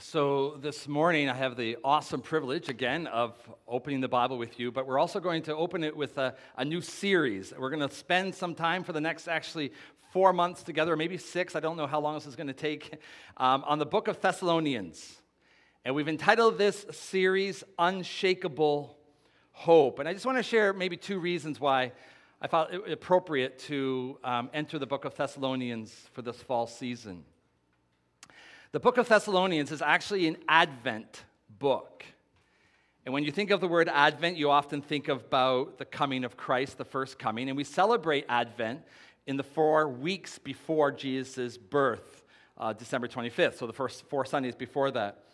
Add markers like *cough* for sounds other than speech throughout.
So, this morning I have the awesome privilege again of opening the Bible with you, but we're also going to open it with a, a new series. We're going to spend some time for the next actually four months together, maybe six, I don't know how long this is going to take, um, on the book of Thessalonians. And we've entitled this series Unshakable Hope. And I just want to share maybe two reasons why I thought it appropriate to um, enter the book of Thessalonians for this fall season. The book of Thessalonians is actually an Advent book. And when you think of the word Advent, you often think about the coming of Christ, the first coming. And we celebrate Advent in the four weeks before Jesus' birth, uh, December 25th, so the first four Sundays before that.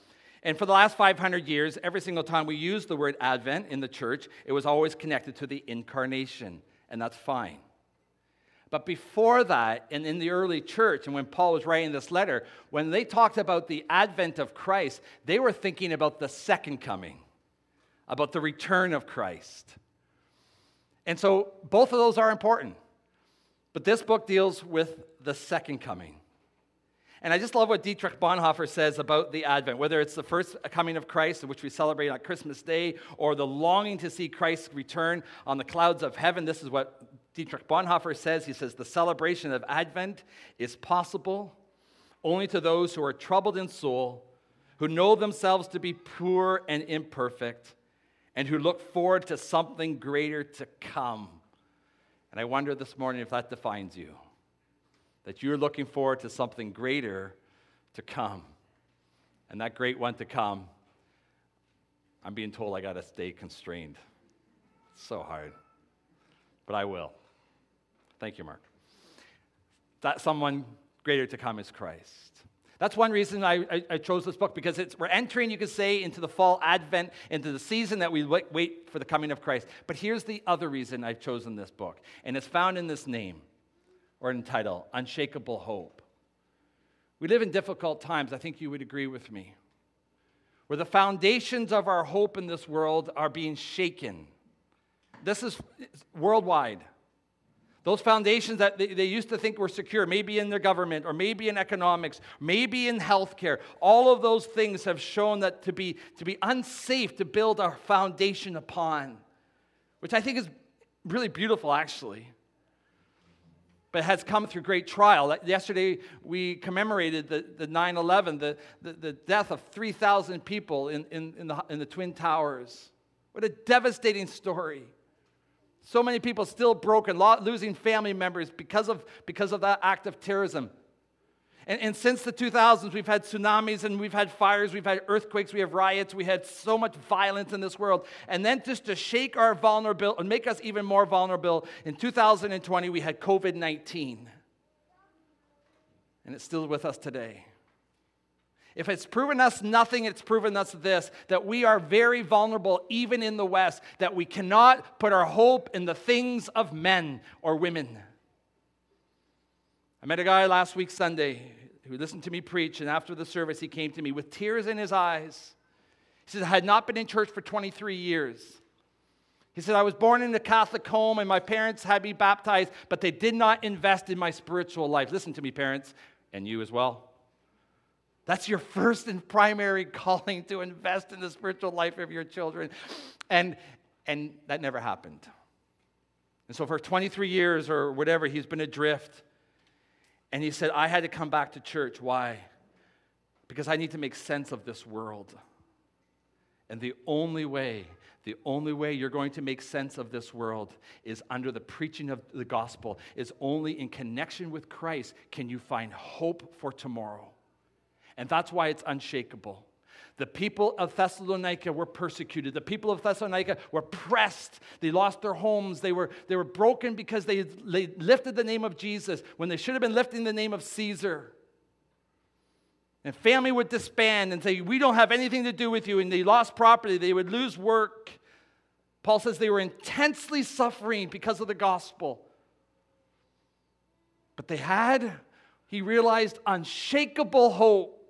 And for the last 500 years, every single time we use the word Advent in the church, it was always connected to the incarnation, and that's fine. But before that, and in the early church, and when Paul was writing this letter, when they talked about the advent of Christ, they were thinking about the second coming, about the return of Christ. And so both of those are important. But this book deals with the second coming. And I just love what Dietrich Bonhoeffer says about the Advent, whether it's the first coming of Christ, which we celebrate on Christmas Day, or the longing to see Christ return on the clouds of heaven. This is what Dietrich Bonhoeffer says, he says, the celebration of Advent is possible only to those who are troubled in soul, who know themselves to be poor and imperfect, and who look forward to something greater to come. And I wonder this morning if that defines you, that you're looking forward to something greater to come. And that great one to come, I'm being told I got to stay constrained. It's so hard, but I will. Thank you, Mark. That someone greater to come is Christ. That's one reason I, I, I chose this book because we're entering, you could say, into the fall advent, into the season that we wait, for the coming of Christ. But here's the other reason I've chosen this book, and it's found in this name or in title Unshakable Hope. We live in difficult times, I think you would agree with me, where the foundations of our hope in this world are being shaken. This is worldwide. Those foundations that they, they, used to think were secure, maybe in their government or maybe in economics, maybe in healthcare, all of those things have shown that to be, to be unsafe to build our foundation upon, which I think is really beautiful, actually. But has come through great trial. Yesterday, we commemorated the, the 9 11, the, the, the, death of 3,000 people in, in, in, the, in the Twin Towers. What a devastating story. So many people still broken, losing family members because of, because of that act of terrorism. And, and, since the 2000s, we've had tsunamis and we've had fires, we've had earthquakes, we have riots, we had so much violence in this world. And then just to shake our vulnerability and make us even more vulnerable, in 2020, we had COVID 19. And it's still with us today. If it's proven us nothing, it's proven us this that we are very vulnerable, even in the West, that we cannot put our hope in the things of men or women. I met a guy last week, Sunday, who listened to me preach, and after the service, he came to me with tears in his eyes. He said, I had not been in church for 23 years. He said, I was born in a Catholic home, and my parents had me baptized, but they did not invest in my spiritual life. Listen to me, parents, and you as well. That's your first and primary *laughs* calling to invest in the spiritual life of your children. And, and that never happened. And so for 23 years or whatever, he's been adrift. And he said, I had to come back to church. Why? Because I need to make sense of this world. And the only way, the only way you're going to make sense of this world is under the preaching of the gospel, is only in connection with Christ can you find hope for tomorrow. And that's why it's unshakable. The people of Thessalonica were persecuted. The people of Thessalonica were pressed. They lost their homes. They were, they were broken because they, they lifted the name of Jesus when they should have been lifting the name of Caesar. And family would disband and say, We don't have anything to do with you. And they lost property. They would lose work. Paul says they were intensely suffering because of the gospel. But they had, he realized, unshakable hope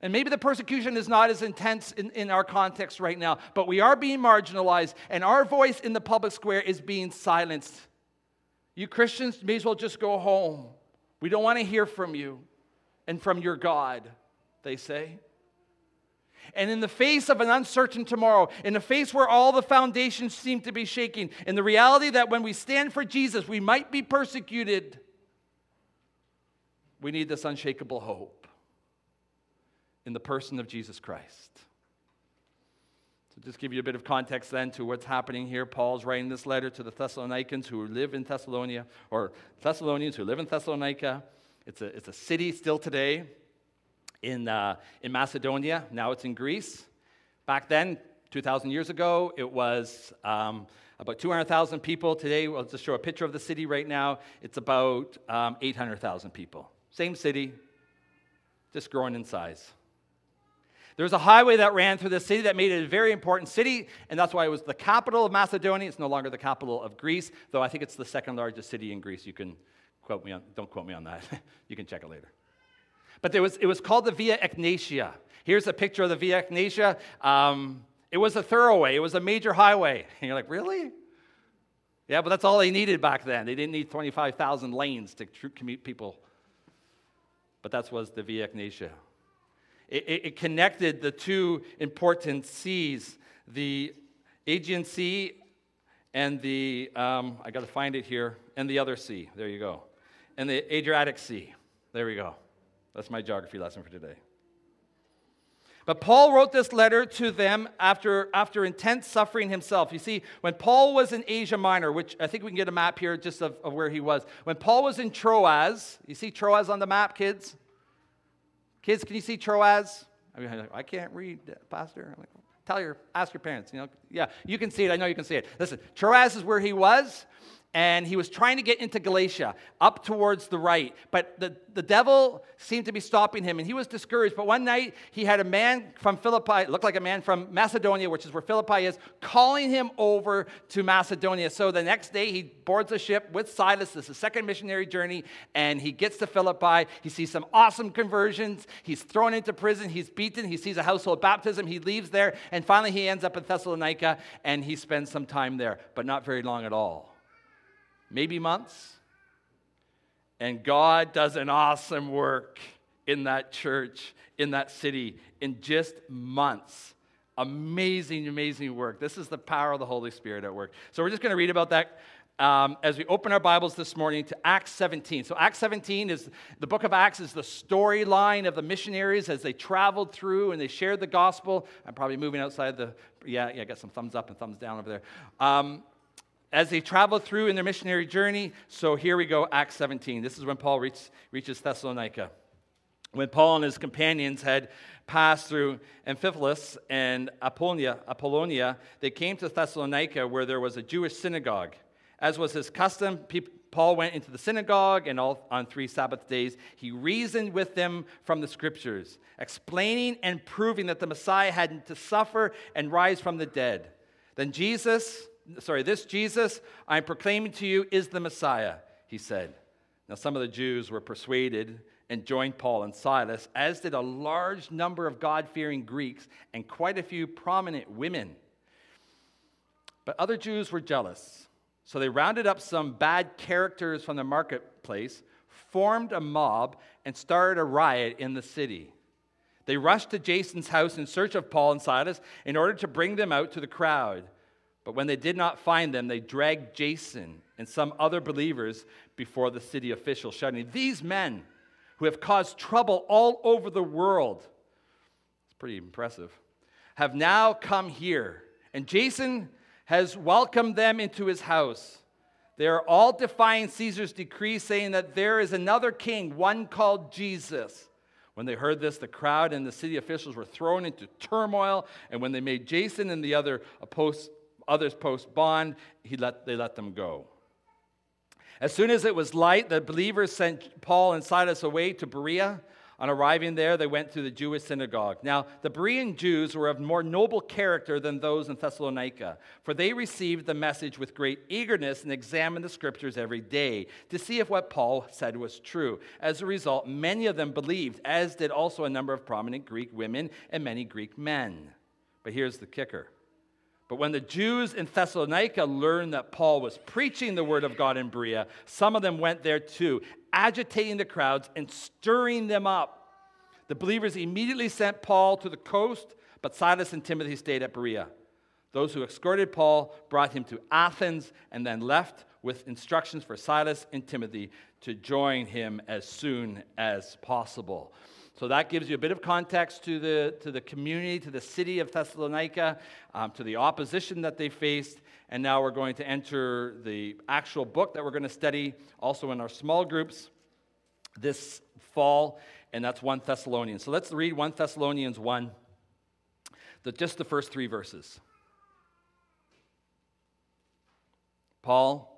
and maybe the persecution is not as intense in, in our context right now, but we are being marginalized, and our voice in the public square is being silenced. You Christians may as well just go home. We don't want to hear from you and from your God. they say. And in the face of an uncertain tomorrow, in the face where all the foundations seem to be shaking, in the reality that when we stand for Jesus, we might be persecuted, we need this unshakable hope in the person of Jesus Christ. So, just give you a bit of context then to what's happening here. Paul's writing this letter to the Thessalonians who live in Thessalonica, or Thessalonians who live in Thessalonica. It's a, it's a city still today in, uh, in Macedonia. Now it's in Greece. Back then, 2,000 years ago, it was um, about 200,000 people. Today, I'll just show a picture of the city right now. It's about um, 800,000 people. Same city, just growing in size. There was a highway that ran through the city that made it a very important city, and that's why it was the capital of Macedonia. It's no longer the capital of Greece, though I think it's the second largest city in Greece. You can quote me on, don't quote me on that. *laughs* you can check it later. But there was, it was called the Via Egnatia. Here's a picture of the Via Egnatia. Um, it was a thoroughway, it was a major highway. And you're like, really? Yeah, but that's all they needed back then. They didn't need 25,000 lanes to commute people. But that was the Via Egnatia. It, it, it connected the two important seas, the Aegean Sea and the, um, I got to find it here, and the other sea. There you go. And the Adriatic Sea. There we go. That's my geography lesson for today. But Paul wrote this letter to them after, after intense suffering himself. You see, when Paul was in Asia Minor, which I think we can get a map here just of, of where he was. When Paul was in Troas, you see Troas on the map, kids? Kids, can you see Troas? I, mean, I can't read, Pastor. I'm like, Tell your, ask your parents. You know, yeah, you can see it. I know you can see it. Listen, Troas is where he was and he was trying to get into Galatia, up towards the right. But the, the devil seemed to be stopping him, and he was discouraged. But one night, he had a man from Philippi, looked like a man from Macedonia, which is where Philippi is, calling him over to Macedonia. So the next day, he boards a ship with Silas. This is a second missionary journey, and he gets to Philippi. He sees some awesome conversions. He's thrown into prison. He's beaten. He sees a household baptism. He leaves there, and finally, he ends up in Thessalonica, and he spends some time there, but not very long at all maybe months. And God does an awesome work in that church, in that city, in just months. Amazing, amazing work. This is the power of the Holy Spirit at work. So we're just going to read about that um, as we open our Bibles this morning to Acts 17. So, Acts 17 is the book of Acts, is the storyline of the missionaries as they traveled through and they shared the gospel. I'm probably moving outside the, yeah, yeah, I got some thumbs up and thumbs down over there. Um, as they traveled through in their missionary journey. So here we go, Acts 17. This is when Paul reach, reaches Thessalonica. When Paul and his companions had passed through Amphipolis and Apollonia, Apollonia, they came to Thessalonica where there was a Jewish synagogue. As was his custom, Paul went into the synagogue, and all, on three Sabbath days, he reasoned with them from the scriptures, explaining and proving that the Messiah had to suffer and rise from the dead. Then Jesus, sorry, this Jesus I'm proclaiming to you is the Messiah, he said. Now, some of the Jews were persuaded and joined Paul and Silas, as did a large number of God fearing Greeks and quite a few prominent women. But other Jews were jealous. So they rounded up some bad characters from the marketplace, formed a mob, and started a riot in the city. They rushed to Jason's house in search of Paul and Silas in order to bring them out to the crowd. But when they did not find them, they dragged Jason and some other believers before the city officials, shouting, These men who have caused trouble all over the world, it's pretty impressive, have now come here. And Jason has welcomed them into his house. They are all defying Caesar's decree, saying that there is another king, one called Jesus. When they heard this, the crowd and the city officials were thrown into turmoil. And when they made Jason and the other opposed, others post bond, he let, they let them go. As soon as it was light, the believers sent Paul and Silas away to Berea. On arriving there, they went to the Jewish synagogue. Now, the Berean Jews were of more noble character than those in Thessalonica, for they received the message with great eagerness and examined the scriptures every day to see if what Paul said was true. As a result, many of them believed, as did also a number of prominent Greek women and many Greek men. But here's the kicker but when the Jews in Thessalonica learned that Paul was preaching the word of God in Berea, some of them went there too, agitating the crowds and stirring them up. The believers immediately sent Paul to the coast, but Silas and Timothy stayed at Berea. Those who escorted Paul brought him to Athens and then left with instructions for Silas and Timothy to join him as soon as possible. So that gives you a bit of context to the, to the community, to the city of Thessalonica, um, to the opposition that they faced. And now we're going to enter the actual book that we're going to study also in our small groups this fall, and that's 1 Thessalonians. So let's read 1 Thessalonians 1, the, just the first three verses. Paul,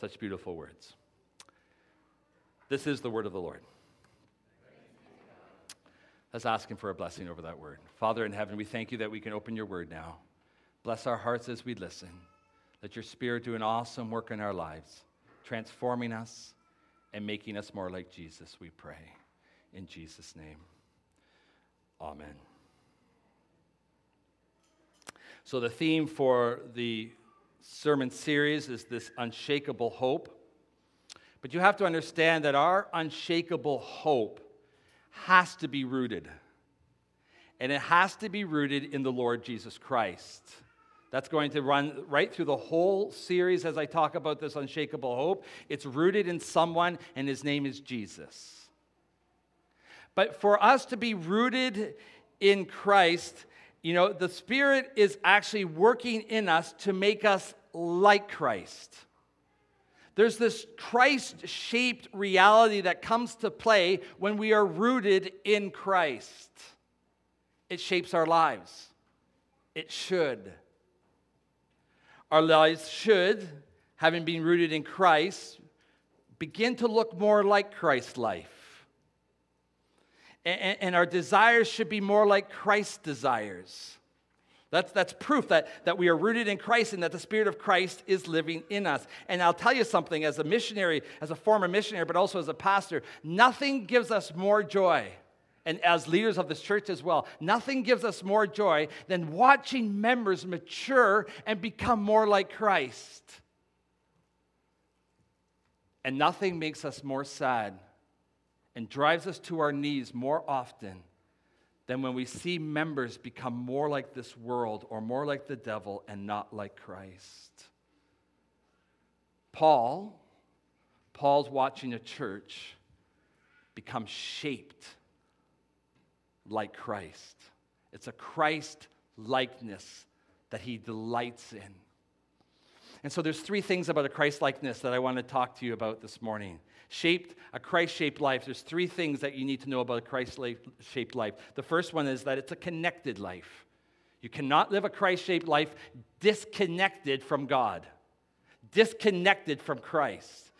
Such beautiful words. This is the word of the Lord. Let's ask Him for a blessing over that word. Father in heaven, we thank you that we can open your word now. Bless our hearts as we listen. Let your spirit do an awesome work in our lives, transforming us and making us more like Jesus, we pray. In Jesus' name, amen. So, the theme for the sermon series is this unshakable hope. But you have to understand that our unshakable hope has to be rooted. And it has to be rooted in the Lord Jesus Christ. That's going to run right through the whole series as I talk about this unshakable hope. It's rooted in someone, and his name is Jesus. But for us to be rooted in Christ, you know, the Spirit is actually working in us to make us like Christ. There's this Christ shaped reality that comes to play when we are rooted in Christ. It shapes our lives. It should. Our lives should, having been rooted in Christ, begin to look more like Christ's life. And, our desires should be more like Christ's desires. That's, that's proof that, that we are rooted in Christ and that the Spirit of Christ is living in us. And I'll tell you something as a missionary, as a former missionary, but also as a pastor, nothing gives us more joy. And as leaders of this church as well, nothing gives us more joy than watching members mature and become more like Christ. And nothing makes us more sad and drives us to our knees more often than when we see members become more like this world or more like the devil and not like Christ. Paul, Paul's watching a church become shaped like Christ. It's a Christ likeness that he delights in. And so there's three things about a Christ likeness that I want to talk to you about this morning shaped, a Christ shaped life, there's three things that you need to know about a Christ shaped life. The first one is that it's a connected life. You cannot live a Christ shaped life disconnected from God, disconnected from Christ,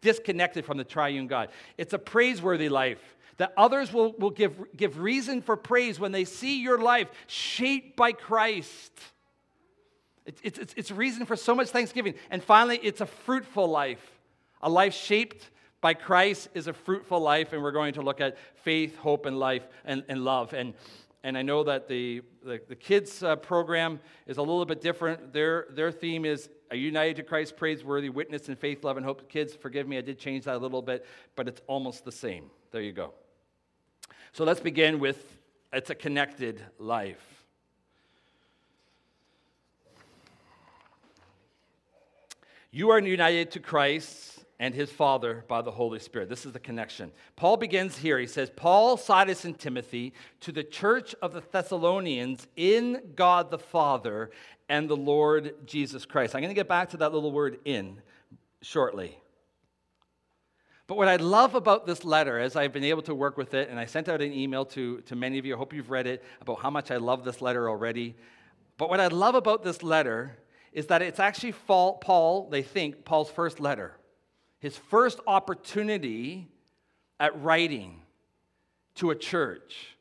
disconnected from the triune God. It's a praiseworthy life that others will, will give, give reason for praise when they see your life shaped by Christ. It's, it's, it's reason for so much thanksgiving. And finally, it's a fruitful life, a life shaped by Christ is a fruitful life, and we're going to look at faith, hope, and life and, and love. And, and I know that the, the, the kids' uh, program is a little bit different. Their, their theme is a united to Christ, praiseworthy witness in faith, love, and hope. Kids, forgive me, I did change that a little bit, but it's almost the same. There you go. So let's begin with it's a connected life. You are united to Christ and his Father by the Holy Spirit. This is the connection. Paul begins here. He says, Paul, Silas, and Timothy to the church of the Thessalonians in God the Father and the Lord Jesus Christ. I'm going to get back to that little word in shortly. But what I love about this letter, as I've been able to work with it, and I sent out an email to, to many of you, I hope you've read it, about how much I love this letter already. But what I love about this letter is that it's actually Paul, they think, Paul's first letter his first opportunity at writing to a church.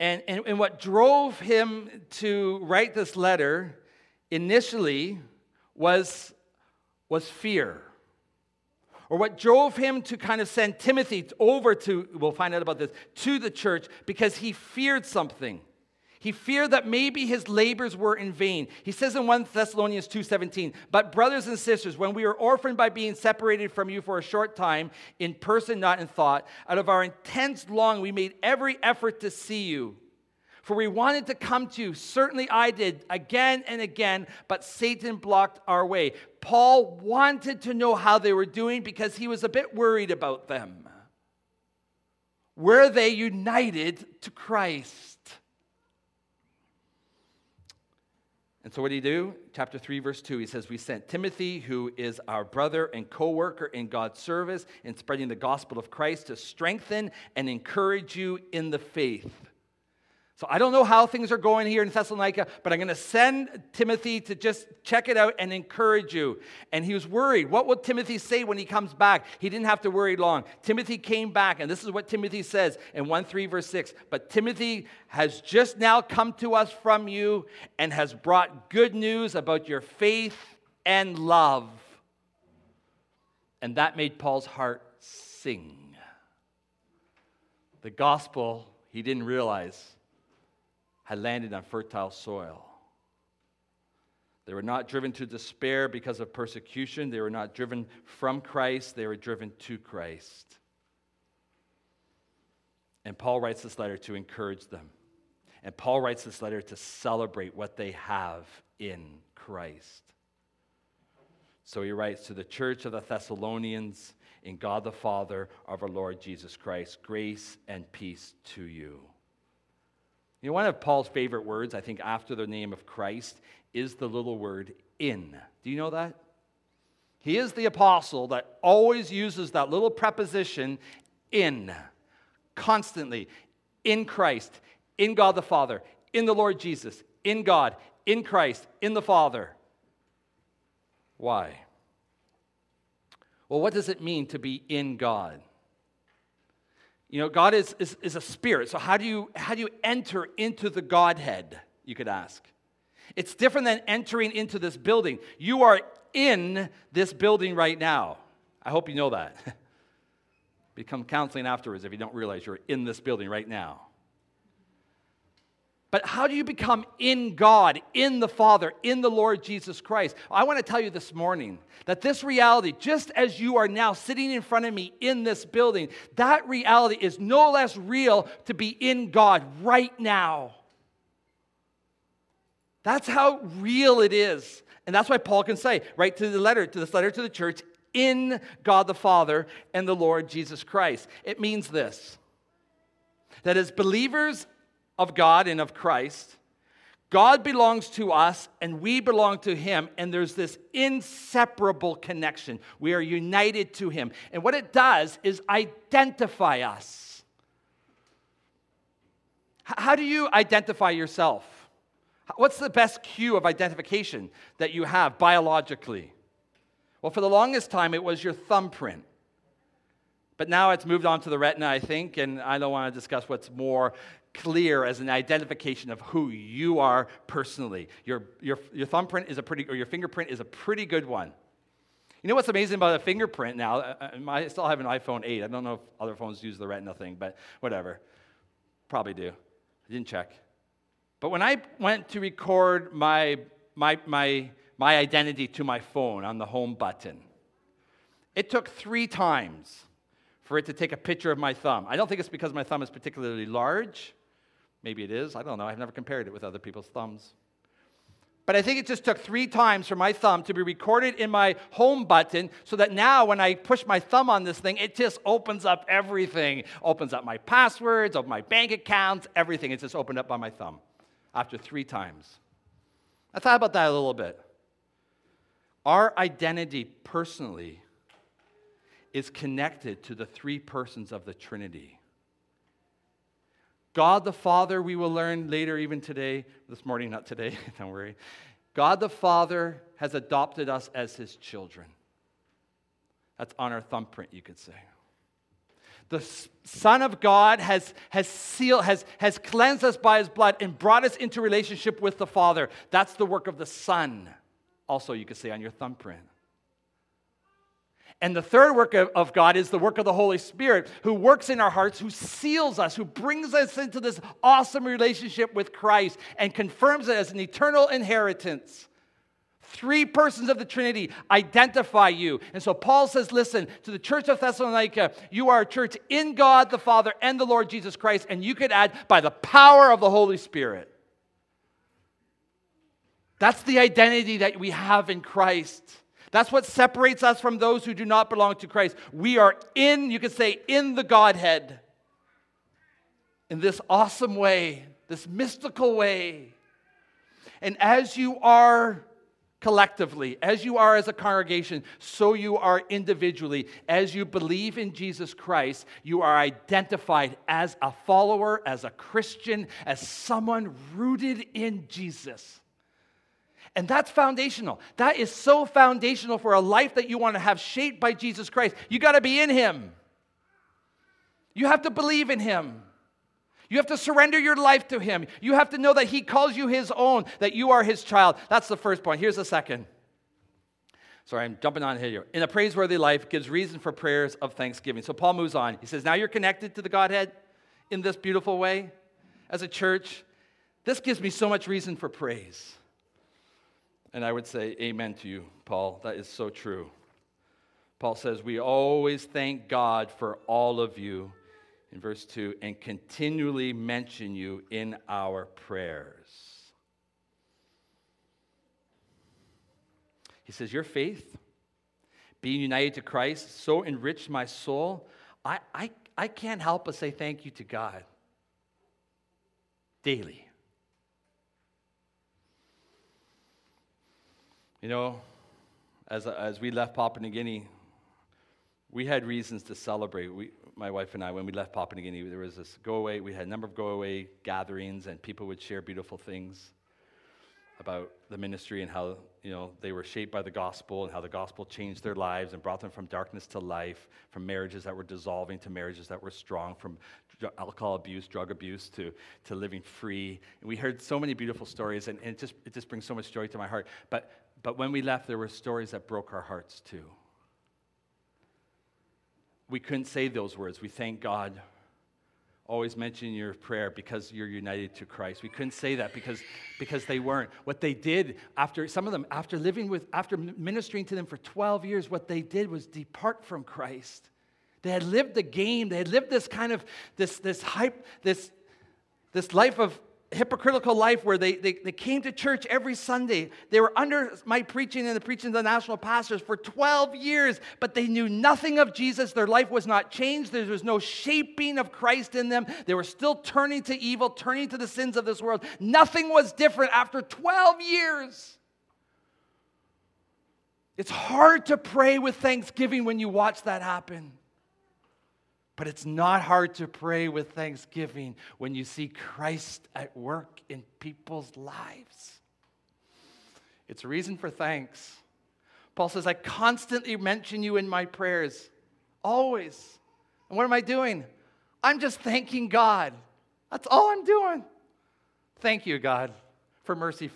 And, and, and what drove him to write this letter initially was, was fear. Or what drove him to kind of send Timothy over to, we'll find out about this, to the church because he feared something. He feared that maybe his labors were in vain. He says in 1 Thessalonians 2:17, "But brothers and sisters, when we were orphaned by being separated from you for a short time, in person not in thought, out of our intense longing we made every effort to see you." For we wanted to come to you. Certainly I did again and again, but Satan blocked our way. Paul wanted to know how they were doing because he was a bit worried about them. Were they united to Christ? And so, what did he do? Chapter 3, verse 2, he says, We sent Timothy, who is our brother and co worker in God's service in spreading the gospel of Christ, to strengthen and encourage you in the faith so I don't know how things are going here in Thessalonica, but I'm going to send Timothy to just check it out and encourage you. And he was worried. What will Timothy say when he comes back? He didn't have to worry long. Timothy came back, and this is what Timothy says in 1 3, verse 6. But Timothy has just now come to us from you and has brought good news about your faith and love. And that made Paul's heart sing. The gospel, he didn't realize had landed on fertile soil. They were not driven to despair because of persecution. They were not driven from Christ. They were driven to Christ. And Paul writes this letter to encourage them. And Paul writes this letter to celebrate what they have in Christ. So he writes to the church of the Thessalonians in God the Father of our Lord Jesus Christ, grace and peace to you. You know, one of Paul's favorite words, I think, after the name of Christ is the little word in. Do you know that? He is the apostle that always uses that little preposition in, constantly, in Christ, in God the Father, in the Lord Jesus, in God, in Christ, in the Father. Why? Well, what does it mean to be in God? You know, God is, is, is a spirit. So, how do, you, how do you enter into the Godhead? You could ask. It's different than entering into this building. You are in this building right now. I hope you know that. *laughs* Become counseling afterwards if you don't realize you're in this building right now. But how do you become in God, in the Father, in the Lord Jesus Christ? I want to tell you this morning that this reality, just as you are now sitting in front of me in this building, that reality is no less real to be in God right now. That's how real it is. And that's why Paul can say, right to the letter, to this letter to the church, in God the Father and the Lord Jesus Christ. It means this that as believers of God and of Christ. God belongs to us and we belong to Him, and there's this inseparable connection. We are united to Him. And what it does is identify us. How do you identify yourself? What's the best cue of identification that you have biologically? Well, for the longest time, it was your thumbprint. But now it's moved on to the retina, I think, and I don't want to discuss what's more clear as an identification of who you are personally. Your, your, your thumbprint is a pretty, or your fingerprint is a pretty good one. You know what's amazing about a fingerprint now? Uh, uh, I still have an iPhone 8. I don't know if other phones use the retina thing, but whatever. Probably do. I didn't check. But when I went to record my, my, my, my identity to my phone on the home button, it took three times for it to take a picture of my thumb. I don't think it's because my thumb is particularly large. Maybe it is. I don't know. I've never compared it with other people's thumbs. But I think it just took three times for my thumb to be recorded in my home button so that now when I push my thumb on this thing, it just opens up everything. Opens up my passwords, of my bank accounts, everything. It's just opened up by my thumb after three times. I thought about that a little bit. Our identity personally is connected to the three persons of the Trinity. God the Father, we will learn later, even today, this morning, not today, *laughs* don't worry. God the Father has adopted us as his children. That's on our thumbprint, you could say. The Son of God has, has sealed, has, has cleansed us by his blood and brought us into relationship with the Father. That's the work of the Son. Also, you could say on your thumbprint. And the third work of, of, God is the work of the Holy Spirit, who works in our hearts, who seals us, who brings us into this awesome relationship with Christ and confirms it as an eternal inheritance. Three persons of the Trinity identify you. And so Paul says, listen, to the church of Thessalonica, you are a church in God the Father and the Lord Jesus Christ, and you could add by the power of the Holy Spirit. That's the identity that we have in Christ. That's what separates us from those who do not belong to Christ. We are in, you could say, in the Godhead in this awesome way, this mystical way. And as you are collectively, as you are as a congregation, so you are individually. As you believe in Jesus Christ, you are identified as a follower, as a Christian, as someone rooted in Jesus. And that's foundational. That is so foundational for a life that you want to have shaped by Jesus Christ. You got to be in Him. You have to believe in Him. You have to surrender your life to Him. You have to know that He calls you His own, that you are His child. That's the first point. Here's the second. Sorry, I'm jumping on here. In a praiseworthy life gives reason for prayers of thanksgiving. So Paul moves on. He says, Now you're connected to the Godhead in this beautiful way as a church. This gives me so much reason for praise. And I would say, Amen to you, Paul. That is so true. Paul says, We always thank God for all of you, in verse 2, and continually mention you in our prayers. He says, Your faith, being united to Christ, so enriched my soul. I, I, I can't help but say thank you to God daily. You know, as, as we left Papua New Guinea, we had reasons to celebrate. We, my wife and I, when we left Papua New Guinea, there was this go away, we had a number of go away gatherings, and people would share beautiful things about the ministry and how you know they were shaped by the gospel and how the gospel changed their lives and brought them from darkness to life from marriages that were dissolving to marriages that were strong from alcohol abuse drug abuse to, to living free and we heard so many beautiful stories and, and it, just, it just brings so much joy to my heart but but when we left, there were stories that broke our hearts too. We couldn't say those words. We thank God. Always mention your prayer because you're united to Christ. We couldn't say that because, because they weren't. What they did after some of them, after living with, after ministering to them for 12 years, what they did was depart from Christ. They had lived the game. They had lived this kind of this, this hype, this, this life of hypocritical life where they, they, they came to church every Sunday. They were under my preaching and the preaching of the national pastors for 12 years, but they knew nothing of Jesus. Their life was not changed. There was no shaping of Christ in them. They were still turning to evil, turning to the sins of this world. Nothing was different after 12 years. It's hard to pray with thanksgiving when you watch that happen. But it's not hard to pray with thanksgiving when you see Christ at work in people's lives. It's a reason for thanks. Paul says, I constantly mention you in my prayers, always. And what am I doing? I'm just thanking God. That's all I'm doing. Thank you, God, for mercy.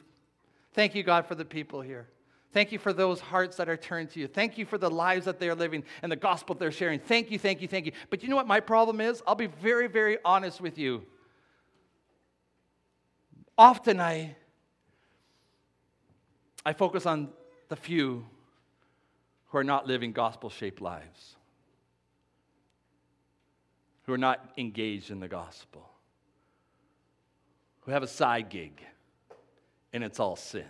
Thank you, God, for the people here. Thank you for those hearts that are turned to you. Thank you for the lives that they're living and the gospel they're sharing. Thank you, thank you, thank you. But you know what my problem is? I'll be very, very honest with you. Often I, I focus on the few who are not living gospel shaped lives, who are not engaged in the gospel, who have a side gig, and it's all sin.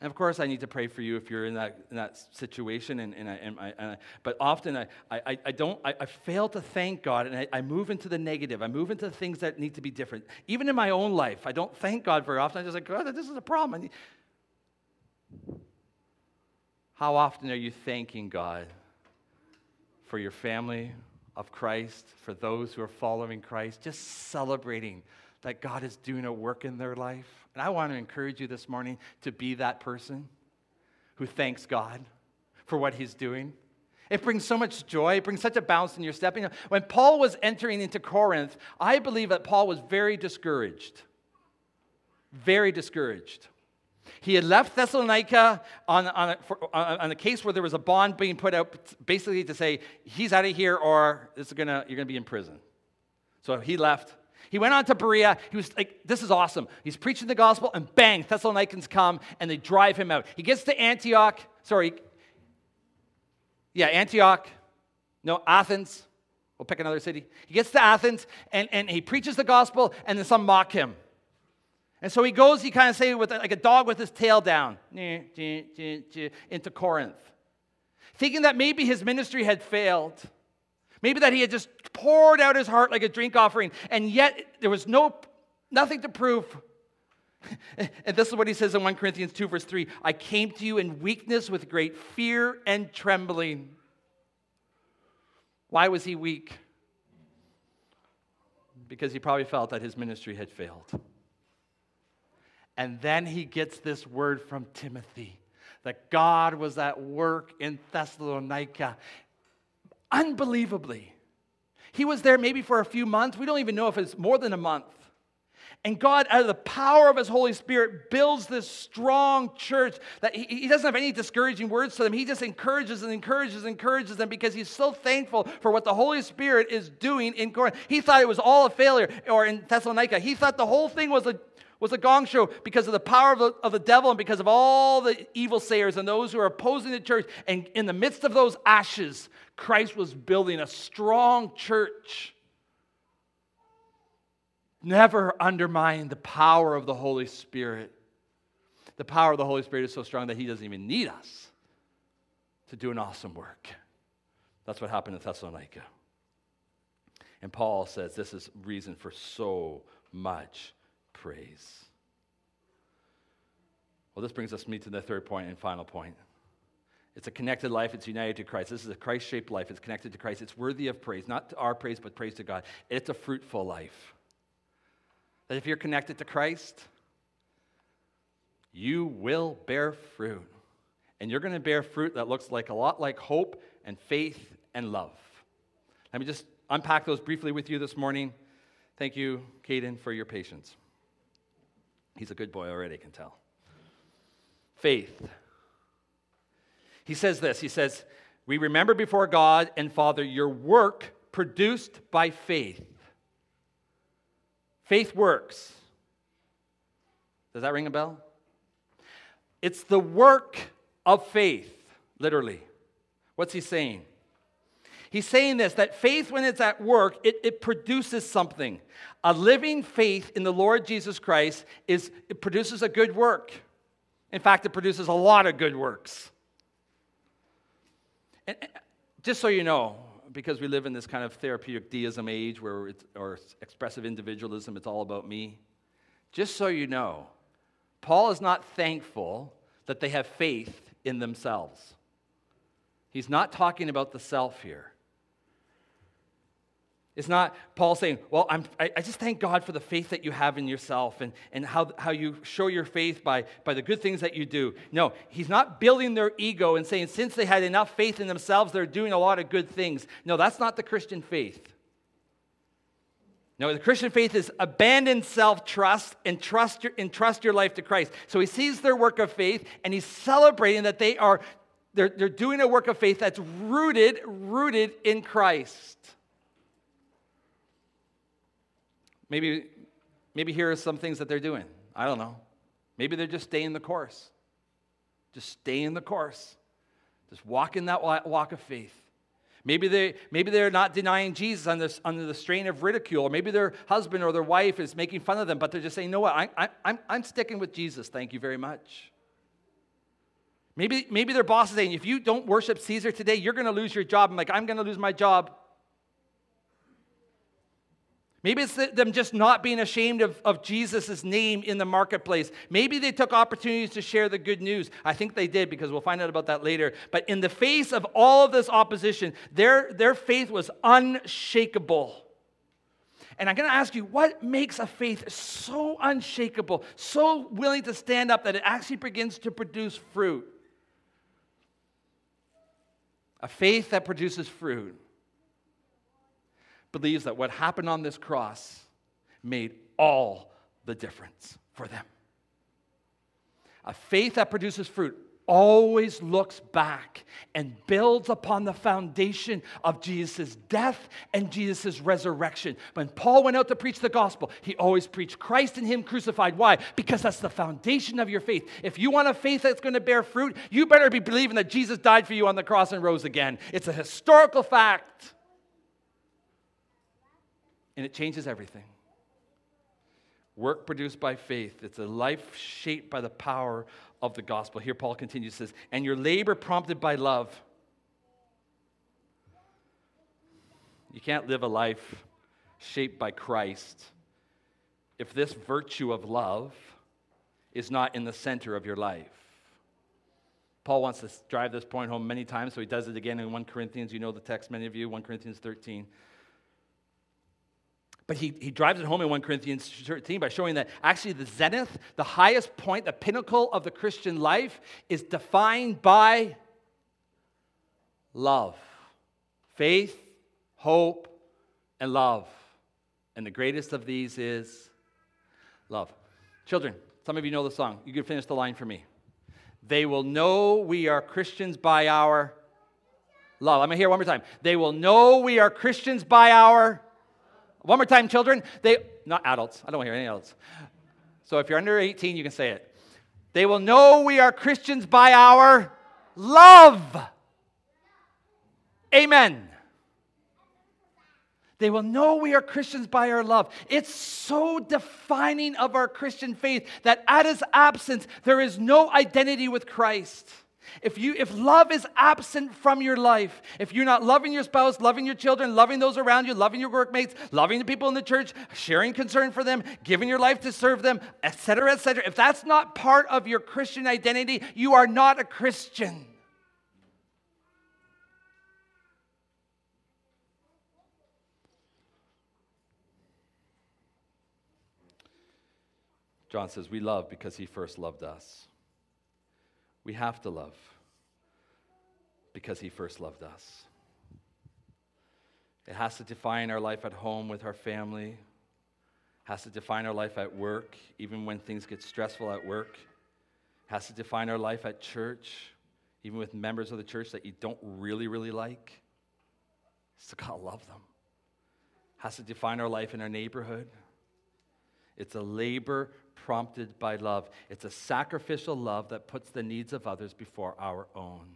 And of course, I need to pray for you if you're in that, in that situation. And, and, I, and, I, and I, but often I, I, I don't, I, I, fail to thank God and I, I move into the negative. I move into things that need to be different. Even in my own life, I don't thank God very often. I just like, God, this is a problem. How often are you thanking God for your family of Christ, for those who are following Christ, just celebrating that God is doing a work in their life? And I want to encourage you this morning to be that person who thanks God for what He's doing It brings so much joy. It brings such a bounce in your step. You know, when Paul was entering into Corinth, I believe that Paul was very discouraged. Very discouraged. He had left Thessalonica on, on, a, for, on a case where there was a bond being put out, basically to say, he's out of here or this is gonna, you're going to be in prison. So he left. He went on to Berea. He was like, this is awesome. He's preaching the gospel, and bang, Thessalonians come and they drive him out. He gets to Antioch, sorry, yeah, Antioch, no, Athens. We'll pick another city. He gets to Athens and, and he preaches the gospel, and then some mock him. And so he goes, he kind of say with like a dog with his tail down into Corinth, thinking that maybe his ministry had failed. Maybe that he had just poured out his heart like a drink offering, and yet there was no nothing to prove. *laughs* and this is what he says in 1 Corinthians 2, verse 3 I came to you in weakness with great fear and trembling. Why was he weak? Because he probably felt that his ministry had failed. And then he gets this word from Timothy that God was at work in Thessalonica. Unbelievably. He was there maybe for a few months. We don't even know if it's more than a month. And God, out of the power of His Holy Spirit, builds this strong church that he, he, doesn't have any discouraging words to them. He just encourages and encourages and encourages them because He's so thankful for what the Holy Spirit is doing in Corinth. He thought it was all a failure, or in Thessalonica. He thought the whole thing was a was a gong show because of the power of the, of the devil and because of all the evil sayers and those who are opposing the church. And in the midst of those ashes, Christ was building a strong church. Never undermine the power of the Holy Spirit. The power of the Holy Spirit is so strong that He doesn't even need us to do an awesome work. That's what happened in Thessalonica. And Paul says this is reason for so much praise. Well, this brings us me to the third point and final point. It's a connected life. It's united to Christ. This is a Christ shaped life. It's connected to Christ. It's worthy of praise, not our praise, but praise to God. It's a fruitful life. That if you're connected to Christ, you will bear fruit. And you're going to bear fruit that looks like a lot like hope and faith and love. Let me just unpack those briefly with you this morning. Thank you, Caden, for your patience. He's a good boy already, I can tell. Faith. He says this He says, We remember before God and Father your work produced by faith. Faith works. Does that ring a bell? It's the work of faith, literally. What's he saying? He's saying this that faith, when it's at work, it, it produces something. A living faith in the Lord Jesus Christ is it produces a good work. In fact, it produces a lot of good works. And just so you know, because we live in this kind of therapeutic deism age where it's, or expressive individualism, it's all about me. Just so you know, Paul is not thankful that they have faith in themselves. He's not talking about the self here. It's not Paul saying, Well, I'm, I, I, just thank God for the faith that you have in yourself and, and how, how you show your faith by, by the good things that you do. No, he's not building their ego and saying, Since they had enough faith in themselves, they're doing a lot of good things. No, that's not the Christian faith. No, the Christian faith is abandon self trust and trust, your, trust your life to Christ. So he sees their work of faith and he's celebrating that they are they're, they're doing a work of faith that's rooted, rooted in Christ. Maybe, maybe here are some things that they're doing. I don't know. Maybe they're just staying the course. Just stay in the course. Just walk in that walk of faith. Maybe, they, maybe they're not denying Jesus under, under the strain of ridicule, or maybe their husband or their wife is making fun of them, but they're just saying, "No, what? I, I, I'm, I'm sticking with Jesus. Thank you very much. Maybe, maybe their boss is saying, if you don't worship Caesar today, you're going to lose your job. I'm like, I'm going to lose my job. Maybe it's them just not being ashamed of, of Jesus' name in the marketplace. Maybe they took opportunities to share the good news. I think they did because we'll find out about that later. But in the face of all of this opposition, their, their faith was unshakable. And I'm going to ask you, what makes a faith so unshakable, so willing to stand up that it actually begins to produce fruit? a faith that produces fruit, believes that what happened on this cross made all the difference for them. A faith that produces fruit always looks back and builds upon the foundation of Jesus' death and Jesus' resurrection. When Paul went out to preach the gospel, he always preached Christ and Him crucified. Why? Because that's the foundation of your faith. If you want a faith that's going to bear fruit, you better be believing that Jesus died for you on the cross and rose again. It's a historical fact. And it changes everything. Work produced by faith. It's a life shaped by the power of the gospel. Here, Paul continues, says, and your labor prompted by love. You can't live a life shaped by Christ if this virtue of love is not in the center of your life. Paul wants to drive this point home many times, so he does it again in 1 Corinthians. You know the text, many of you, 1 Corinthians 13. But he, he drives it home in 1 Corinthians 13 by showing that actually the zenith, the highest point, the pinnacle of the Christian life is defined by love faith, hope, and love. And the greatest of these is love. Children, some of you know the song. You can finish the line for me. They will know we are Christians by our love. I'm going to hear one more time. They will know we are Christians by our one more time, children. They, not adults. I don't want to hear any adults. So if you're under 18, you can say it. They will know we are Christians by our love. Amen. They will know we are Christians by our love. It's so defining of our Christian faith that at his absence, there is no identity with Christ. If, you, if love is absent from your life, if you're not loving your spouse, loving your children, loving those around you, loving your workmates, loving the people in the church, sharing concern for them, giving your life to serve them, etc., etc., if that's not part of your Christian identity, you are not a Christian. John says, We love because he first loved us. We have to love because He first loved us. It has to define our life at home with our family, has to define our life at work, even when things get stressful at work, has to define our life at church, even with members of the church that you don't really, really like. Still gotta love them. Has to define our life in our neighborhood. It's a labor prompted by love. It's a sacrificial love that puts the needs of others before our own.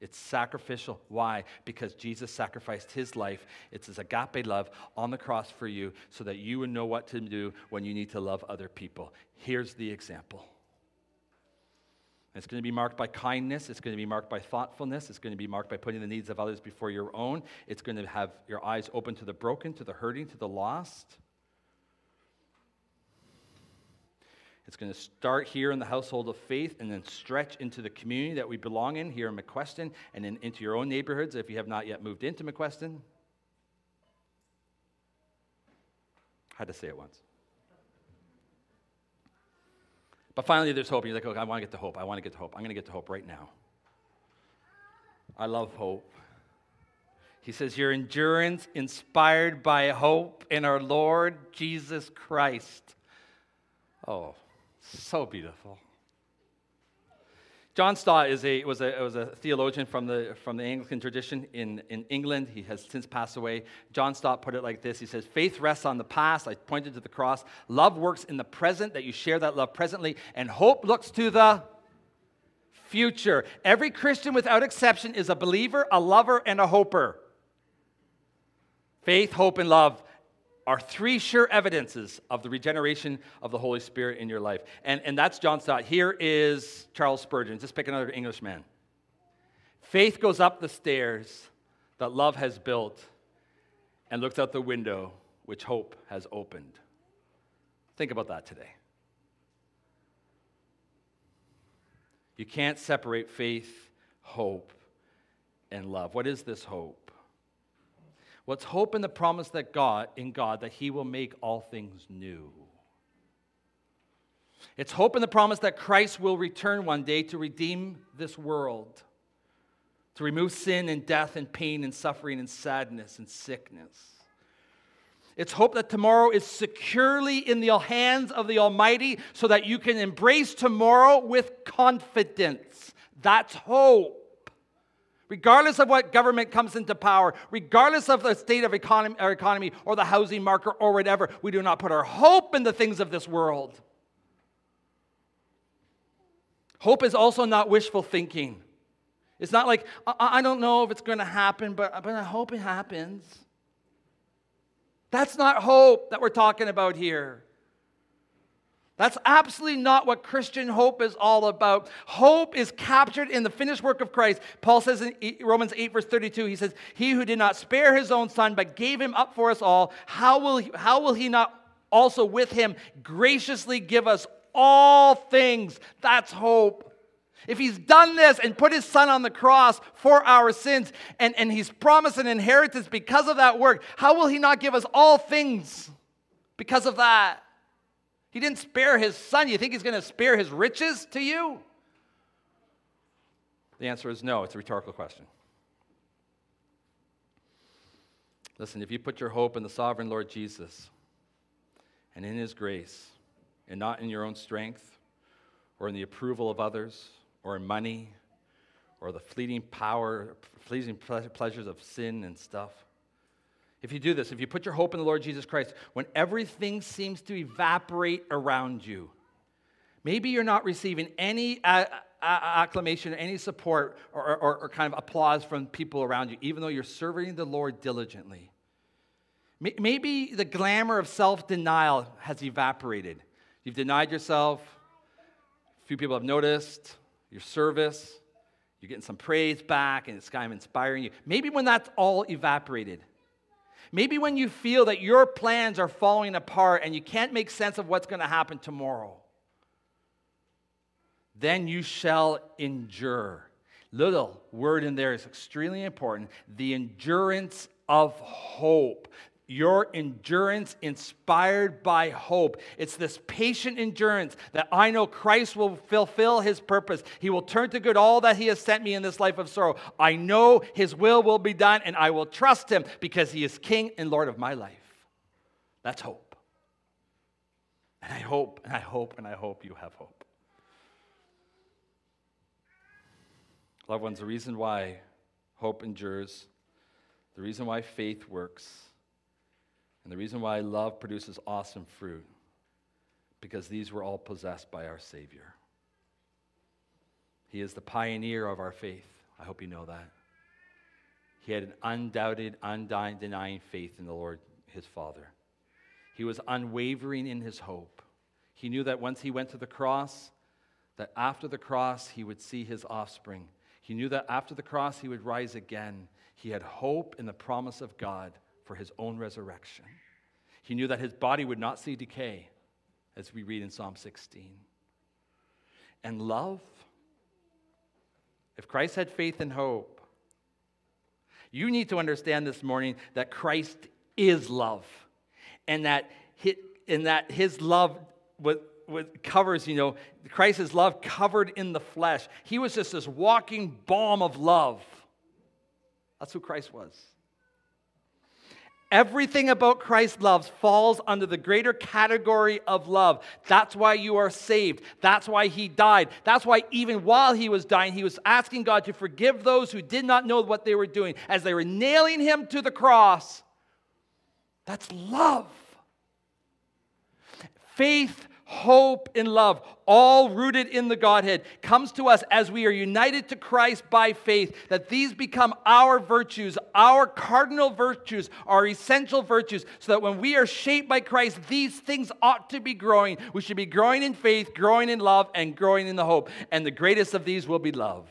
It's sacrificial. Why? Because Jesus sacrificed his life. It's his agape love on the cross for you so that you would know what to do when you need to love other people. Here's the example. It's going to be marked by kindness. It's going to be marked by thoughtfulness. It's going to be marked by putting the needs of others before your own. It's going to have your eyes open to the broken, to the hurting, to the lost. It's going to start here in the household of faith and then stretch into the community that we belong in here in McQuestion and then into your own neighborhoods if you have not yet moved into McQuestion. I had to say it once. But finally, there's hope. And you're like, okay, I want to get to hope. I want to get to hope. I'm going to get to hope right now. I love hope. He says, Your endurance inspired by hope in our Lord Jesus Christ. Oh, so beautiful. John Stott is a, was, a, was a theologian from the, from the Anglican tradition in, in England. He has since passed away. John Stott put it like this He says, Faith rests on the past. I pointed to the cross. Love works in the present, that you share that love presently. And hope looks to the future. Every Christian, without exception, is a believer, a lover, and a hoper. Faith, hope, and love are three sure evidences of the regeneration of the Holy Spirit in your life. And, and that's John Stott. Here is Charles Spurgeon. Just pick another Englishman. Faith goes up the stairs that love has built and looks out the window which hope has opened. Think about that today. You can't separate faith, hope, and love. What is this hope? What's hope in the promise that God, in God, that He will make all things new. It's hope in the promise that Christ will return one day to redeem this world. to remove sin and death and pain and suffering and sadness and sickness. It's hope that tomorrow is securely in the hands of the Almighty so that you can embrace tomorrow with confidence. That's hope. Regardless of what government comes into power, regardless of the state of economy, our economy or the housing market or whatever, we do not put our hope in the things of this world. Hope is also not wishful thinking. It's not like, I, I don't know if it's going to happen, but, but I hope it happens. That's not hope that we're talking about here. That's absolutely not what Christian hope is all about. Hope is captured in the finished work of Christ. Paul says in Romans 8, verse 32, he says, He who did not spare his own son, but gave him up for us all, how will he, how will he not also with him graciously give us all things? That's hope. If he's done this and put his son on the cross for our sins and, and he's promised an inheritance because of that work, how will he not give us all things because of that? He didn't spare his son. You think he's going to spare his riches to you? The answer is no. It's a rhetorical question. Listen, if you put your hope in the sovereign Lord Jesus and in his grace, and not in your own strength or in the approval of others, or in money or the fleeting power, fleeting pleasures of sin and stuff. If you do this, if you put your hope in the Lord Jesus Christ, when everything seems to evaporate around you, maybe you're not receiving any uh, uh, uh, acclamation, any support, or, or, or kind of applause from people around you, even though you're serving the Lord diligently. Maybe the glamour of self denial has evaporated. You've denied yourself. Few people have noticed your service, you're getting some praise back, and it's kind of inspiring you. Maybe when that's all evaporated, maybe when you feel that your plans are falling apart and you can't make sense of what's going to happen tomorrow, then you shall endure. Little word in there is extremely important the endurance of hope your endurance inspired by hope. It's this patient endurance that I know Christ will fulfill his purpose. He will turn to good all that he has sent me in this life of sorrow. I know his will will be done, and I will trust him because he is King and Lord of my life. That's hope. And I hope, and I hope, and I hope you have hope. Loved ones, the reason why hope endures, the reason why faith works, and the reason why love produces awesome fruit, because these were all possessed by our Savior. He is the pioneer of our faith. I hope you know that. He had an undoubted, undenying faith in the Lord, his Father. He was unwavering in his hope. He knew that once he went to the cross, that after the cross he would see his offspring. He knew that after the cross he would rise again. He had hope in the promise of God for his own resurrection. He knew that his body would not see decay, as we read in Psalm 16. And love, if Christ had faith and hope, you need to understand this morning that Christ is love and that his, and that his love covers, you know, Christ's love covered in the flesh. He was just this walking balm of love. That's who Christ was. Everything about Christ's love falls under the greater category of love. That's why you are saved. That's why he died. That's why, even while he was dying, he was asking God to forgive those who did not know what they were doing as they were nailing him to the cross. That's love. Faith hope, and love, all rooted in the Godhead, comes to us as we are united to Christ by faith, that these become our virtues, our cardinal virtues, our essential virtues, so that when we are shaped by Christ, these things ought to be growing. We should be growing in faith, growing in love, and growing in the hope. And the greatest of these will be love.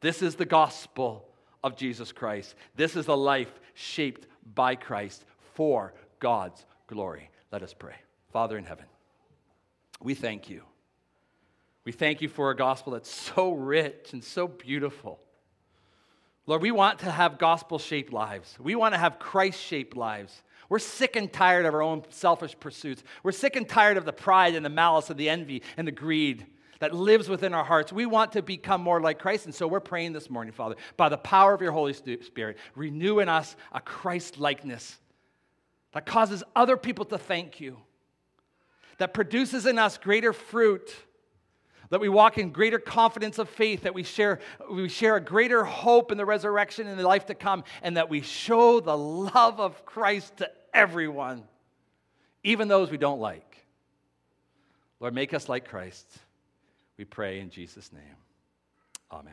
This is the gospel of Jesus Christ. This is a life shaped by Christ for God's glory. Let us pray. Father in heaven, we thank you. We thank you for a gospel that's so rich and so beautiful. Lord, we want to have gospel shaped lives. We want to have Christ shaped lives. We're sick and tired of our own selfish pursuits. We're sick and tired of the pride and the malice and the envy and the greed. that lives within our hearts. We want to become more like Christ. And so we're praying this morning, Father, by the power of your Holy Spirit, renew in us a Christ likeness that causes other people to thank you, that produces in us greater fruit that we walk in greater confidence of faith, that we share, we share a greater hope in the resurrection and the life to come, and that we show the love of Christ to everyone, even those we don't like. Lord, make us like Christ. We pray in Jesus' name. Amen.